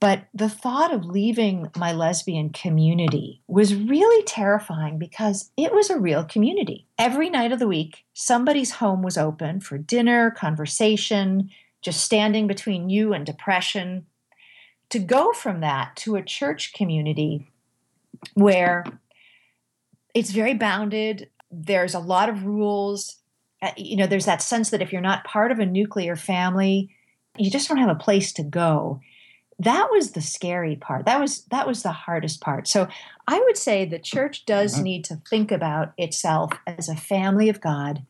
but the thought of leaving my lesbian community was really terrifying because it was a real community. Every night of the week, somebody's home was open for dinner, conversation, just standing between you and depression. To go from that to a church community where it's very bounded, there's a lot of rules. Uh, you know, there's that sense that if you're not part of a nuclear family, you just don't have a place to go. That was the scary part. That was that was the hardest part. So I would say the church does mm-hmm. need to think about itself as a family of God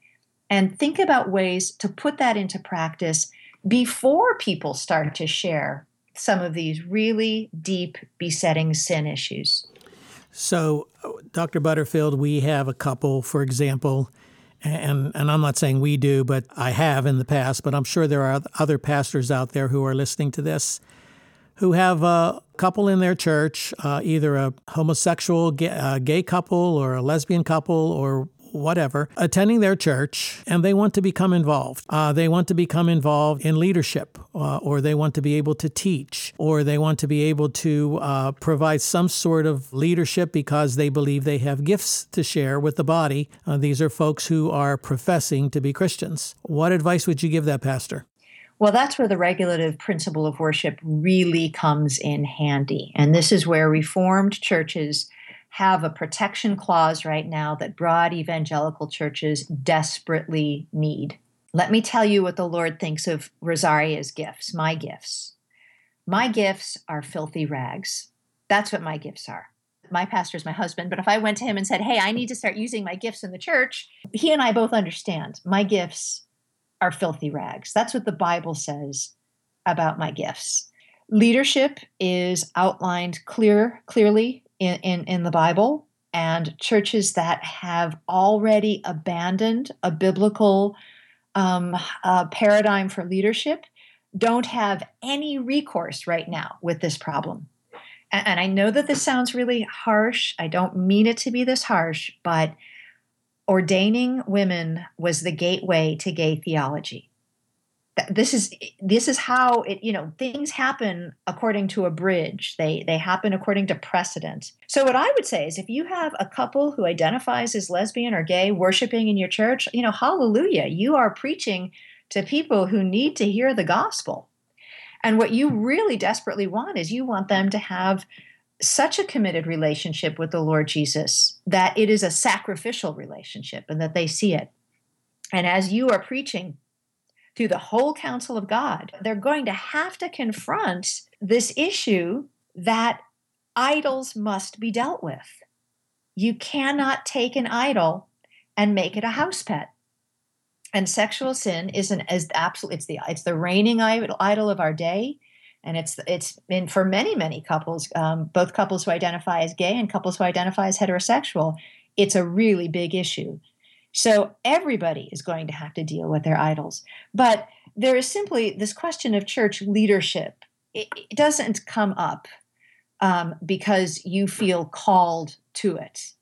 and think about ways to put that into practice before people start to share some of these really deep, besetting sin issues. So, Dr. Butterfield, we have a couple, for example, and, and I'm not saying we do, but I have in the past, but I'm sure there are other pastors out there who are listening to this who have a couple in their church, uh, either a homosexual gay, uh, gay couple or a lesbian couple or whatever, attending their church, and they want to become involved. Uh, they want to become involved in leadership, uh, or they want to be able to teach, or they want to be able to uh, provide some sort of leadership because they believe they have gifts to share with the body. Uh, these are folks who are professing to be Christians. What advice would you give that pastor? Well, that's where the regulative principle of worship really comes in handy. And this is where Reformed churches have a protection clause right now that broad evangelical churches desperately need. Let me tell you what the Lord thinks of Rosaria's gifts, my gifts. My gifts are filthy rags. That's what my gifts are. My pastor is my husband, but if I went to him and said, Hey, I need to start using my gifts in the church, he and I both understand my gifts are filthy rags. That's what the Bible says about my gifts. Leadership is outlined clear, clearly in, in, in the Bible, and churches that have already abandoned a biblical um, uh, paradigm for leadership don't have any recourse right now with this problem. And, and I know that this sounds really harsh. I don't mean it to be this harsh, but ordaining women was the gateway to gay theology. This is this is how it you know things happen according to a bridge. They they happen according to precedent. So what i would say is if you have a couple who identifies as lesbian or gay worshiping in your church you know hallelujah you are preaching to people who need to hear the gospel. And what you really desperately want is you want them to have such a committed relationship with the lord jesus that it is a sacrificial relationship and that they see it and as you are preaching through the whole counsel of God, they're going to have to confront this issue that idols must be dealt with. You cannot take an idol and make it a house pet. And sexual sin is an as absolute it's the it's the reigning idol of our day and it's it's for many many couples um, both couples who identify as gay and couples who identify as heterosexual it's a really big issue. So everybody is going to have to deal with their idols. But there is simply this question of church leadership. It, it doesn't come up um, because you feel called to it.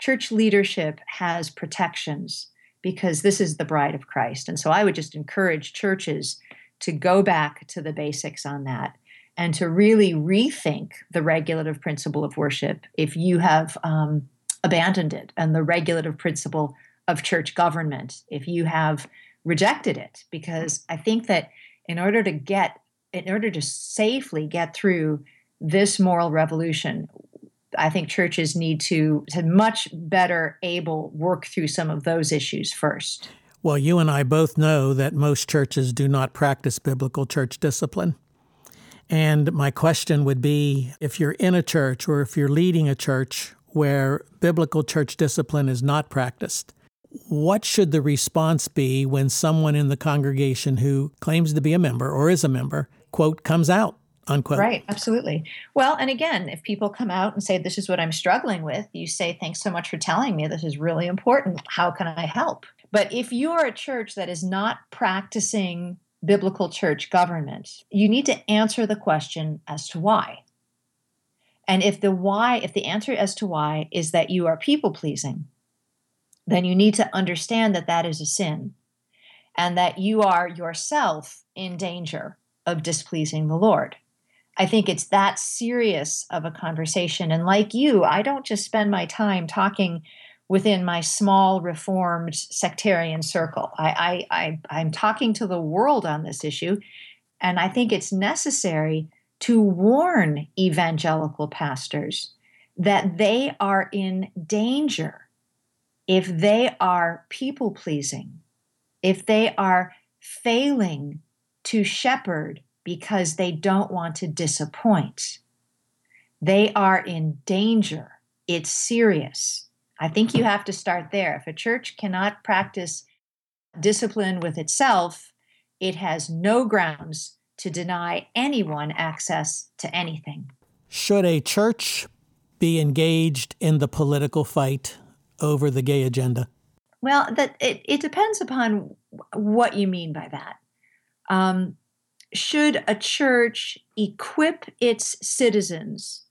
Church leadership has protections because this is the bride of christ. And so i would just encourage churches to go back to the basics on that and to really rethink the regulative principle of worship if you have um, abandoned it and the regulative principle of church government if you have rejected it. Because i think that in order to get in order to safely get through this moral revolution i think churches need to, to much better able work through some of those issues first well, you and I both know that most churches do not practice biblical church discipline. And my question would be if you're in a church or if you're leading a church where biblical church discipline is not practiced, what should the response be when someone in the congregation who claims to be a member or is a member, quote, comes out? Unquote. Right, absolutely. Well, and again, if people come out and say, This is what I'm struggling with, you say, Thanks so much for telling me. This is really important. How can I help? But if you're a church that is not practicing biblical church government, you need to answer the question as to why. And if the why, if the answer as to why is that you are people pleasing, then you need to understand that that is a sin and that you are yourself in danger of displeasing the Lord. I think it's that serious of a conversation. And like you, I don't just spend my time talking within my small reformed sectarian circle. I, I, I, am talking to the world on this issue, and I think it's necessary to warn evangelical pastors that they are in danger if they are people pleasing, if they are failing to shepherd because they don't want to disappoint. They are in danger. It's serious. I think you have to start there. If a church cannot practice discipline with itself, it has no grounds to deny anyone access to anything. Should a church be engaged in the political fight over the gay agenda? Well, that it, it depends upon what you mean by that. Um, should a church equip its citizens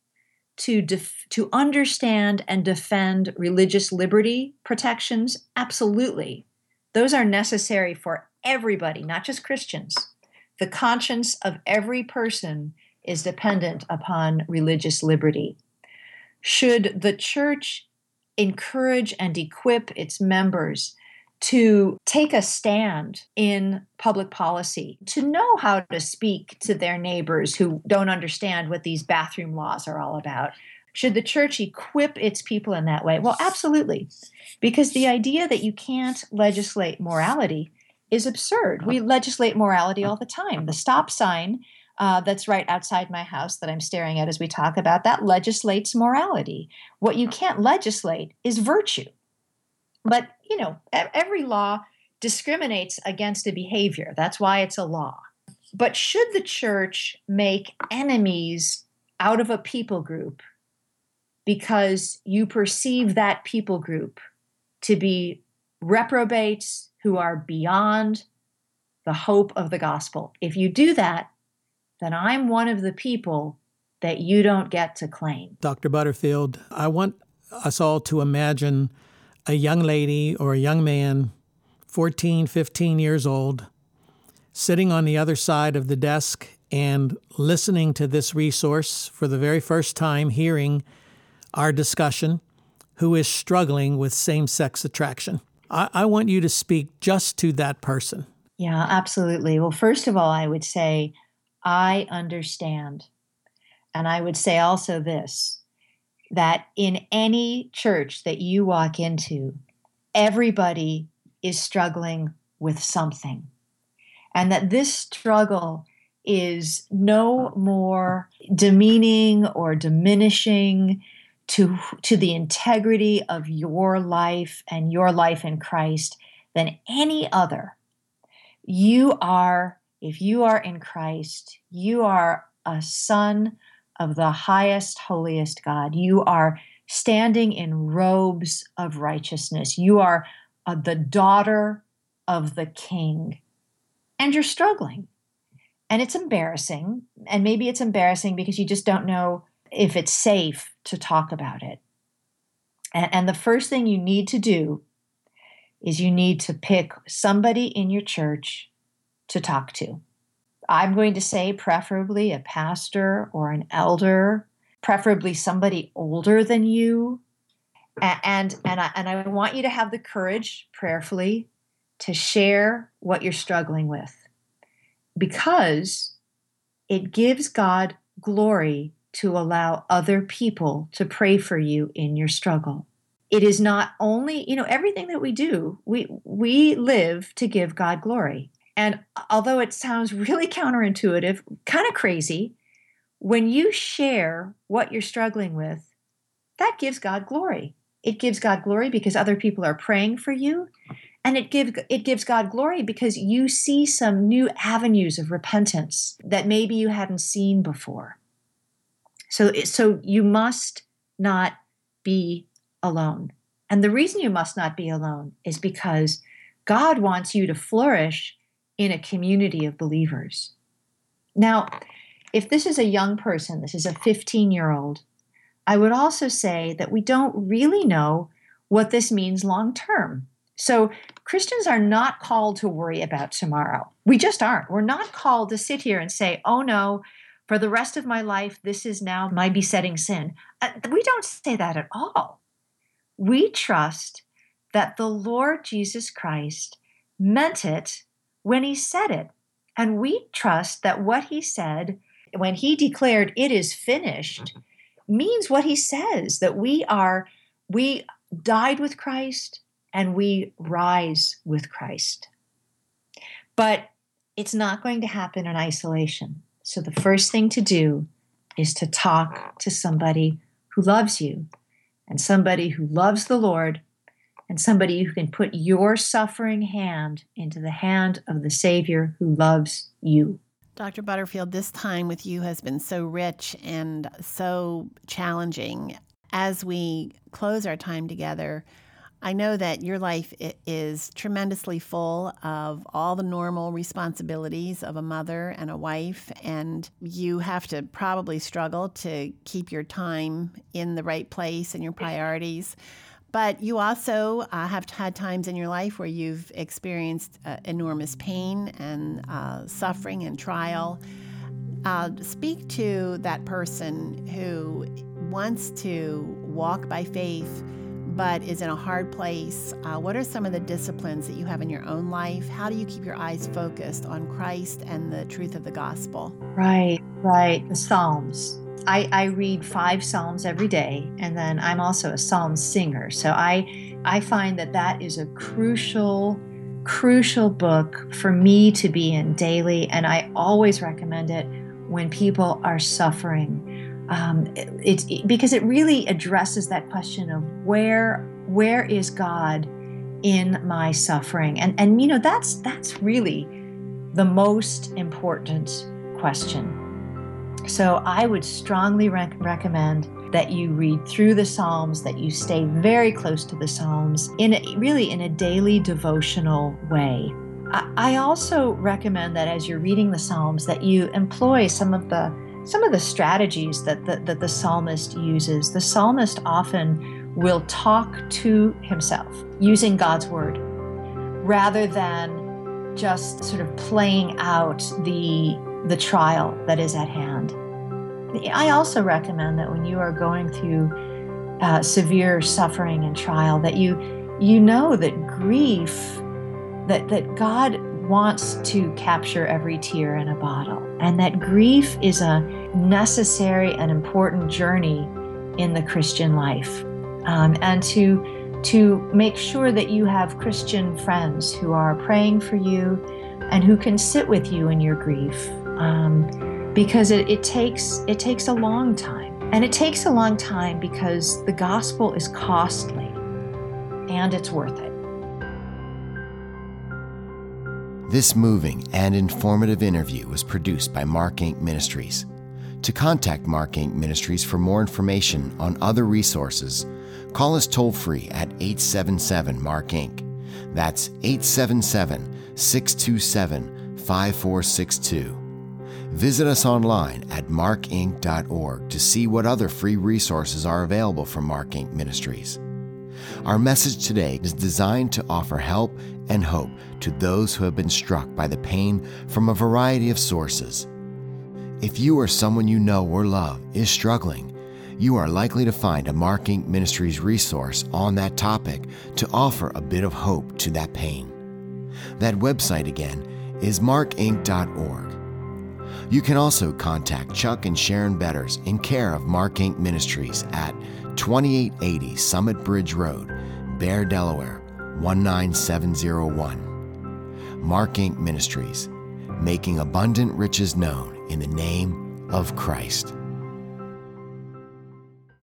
to def- to understand and defend religious liberty protections? Absolutely. Those are necessary for everybody not just christians. The conscience of every person is dependent upon religious liberty. Should the church encourage and equip its members to take a stand in public policy, to know how to speak to their neighbors who don't understand what these bathroom laws are all about. Should the church equip its people in that way? Well, absolutely. Because the idea that you can't legislate morality is absurd. We legislate morality all the time. The stop sign uh, that's right outside my house that I'm staring at as we talk about that legislates morality. What you can't legislate is virtue. But, you know, every law discriminates against a behavior. That's why it's a law. But should the church make enemies out of a people group because you perceive that people group to be reprobates who are beyond the hope of the gospel? If you do that, then I'm one of the people that you don't get to claim. Dr. Butterfield, I want us all to imagine a young lady or a young man, 14, 15 years old, sitting on the other side of the desk and listening to this resource for the very first time, hearing our discussion, who is struggling with same sex attraction. I, I want you to speak just to that person. Yeah, absolutely. Well, first of all, I would say, I understand. And I would say also this that in any church that you walk into, everybody is struggling with something. And that this struggle is no more demeaning or diminishing to, to the integrity of your life and your life in Christ than any other. You are, if you are in Christ, you are a son of the highest, holiest God. You are standing in robes of righteousness. You are uh, the daughter of the king. And you're struggling. And it's embarrassing. And maybe it's embarrassing because you just don't know if it's safe to talk about it. And, and the first thing you need to do is you need to pick somebody in your church to talk to. I'm going to say, preferably a pastor or an elder, preferably somebody older than you. And, and, I, and I want you to have the courage, prayerfully, to share what you're struggling with because it gives God glory to allow other people to pray for you in your struggle. It is not only, you know, everything that we do, we we live to give God glory. And although it sounds really counterintuitive, kind of crazy, when you share what you're struggling with, that gives God glory. It gives God glory because other people are praying for you. And it gives it gives God glory because you see some new avenues of repentance that maybe you hadn't seen before. So, so you must not be alone. And the reason you must not be alone is because God wants you to flourish in a community of believers. Now, if this is a young person, this is a 15 year old, I would also say that we don't really know what this means long term. So, Christians are not called to worry about tomorrow. We just aren't. We're not called to sit here and say, oh no, for the rest of my life, this is now my besetting sin. Uh, we don't say that at all. We trust that the Lord Jesus Christ meant it when he said it. And we trust that what he said when he declared it is finished means what he says that we are we died with Christ and we rise with Christ. But it's not going to happen in isolation. So the first thing to do is to talk to somebody who loves you and somebody who loves the Lord and somebody who can put your suffering hand into the hand of the Savior who loves you. Dr. Butterfield, this time with you has been so rich and so challenging. As we close our time together, I know that your life is tremendously full of all the normal responsibilities of a mother and a wife, and you have to probably struggle to keep your time in the right place and your priorities. But you also uh, have had times in your life where you've experienced uh, enormous pain and uh, suffering and trial. Uh, speak to that person who wants to walk by faith but is in a hard place, uh, what are some of the disciplines that you have in your own life? How do you keep your eyes focused on Christ and the truth of the gospel? Right, right. The Psalms. I, I read five Psalms every day, and then I'm also a Psalm singer. So I, I find that that is a crucial, crucial book for me to be in daily, and I always recommend it when people are suffering um, it's it, because it really addresses that question of where where is God in my suffering, and and you know that's that's really the most important question. So I would strongly rec- recommend that you read through the Psalms, that you stay very close to the Psalms in a, really in a daily devotional way. I, I also recommend that as you're reading the Psalms, that you employ some of the some of the strategies that the, that the psalmist uses. The psalmist often will talk to himself using God's word rather than just sort of playing out the the trial that is at hand. I also recommend that when you are going through uh, severe suffering and trial, that you you know that grief, that that God wants to capture every tear in a bottle, and that grief is a necessary and important journey in the Christian life. Um, and to to make sure that you have Christian friends who are praying for you and who can sit with you in your grief, um, because it, it takes it takes a long time, and it takes a long time because the gospel is costly, and it's worth it. This moving and informative interview was produced by Mark Inc. Ministries. To contact Mark Inc. Ministries for more information on other resources, call us toll free at 877 Mark Inc. That's 877 627 5462. Visit us online at markinc.org to see what other free resources are available from Mark Inc. Ministries. Our message today is designed to offer help and hope to those who have been struck by the pain from a variety of sources. If you or someone you know or love is struggling, you are likely to find a Mark Inc. Ministries resource on that topic to offer a bit of hope to that pain. That website again is markinc.org. You can also contact Chuck and Sharon Betters in care of Mark Inc. Ministries at 2880 Summit Bridge Road, Bear, Delaware 19701. Mark Inc. Ministries, making abundant riches known in the name of Christ.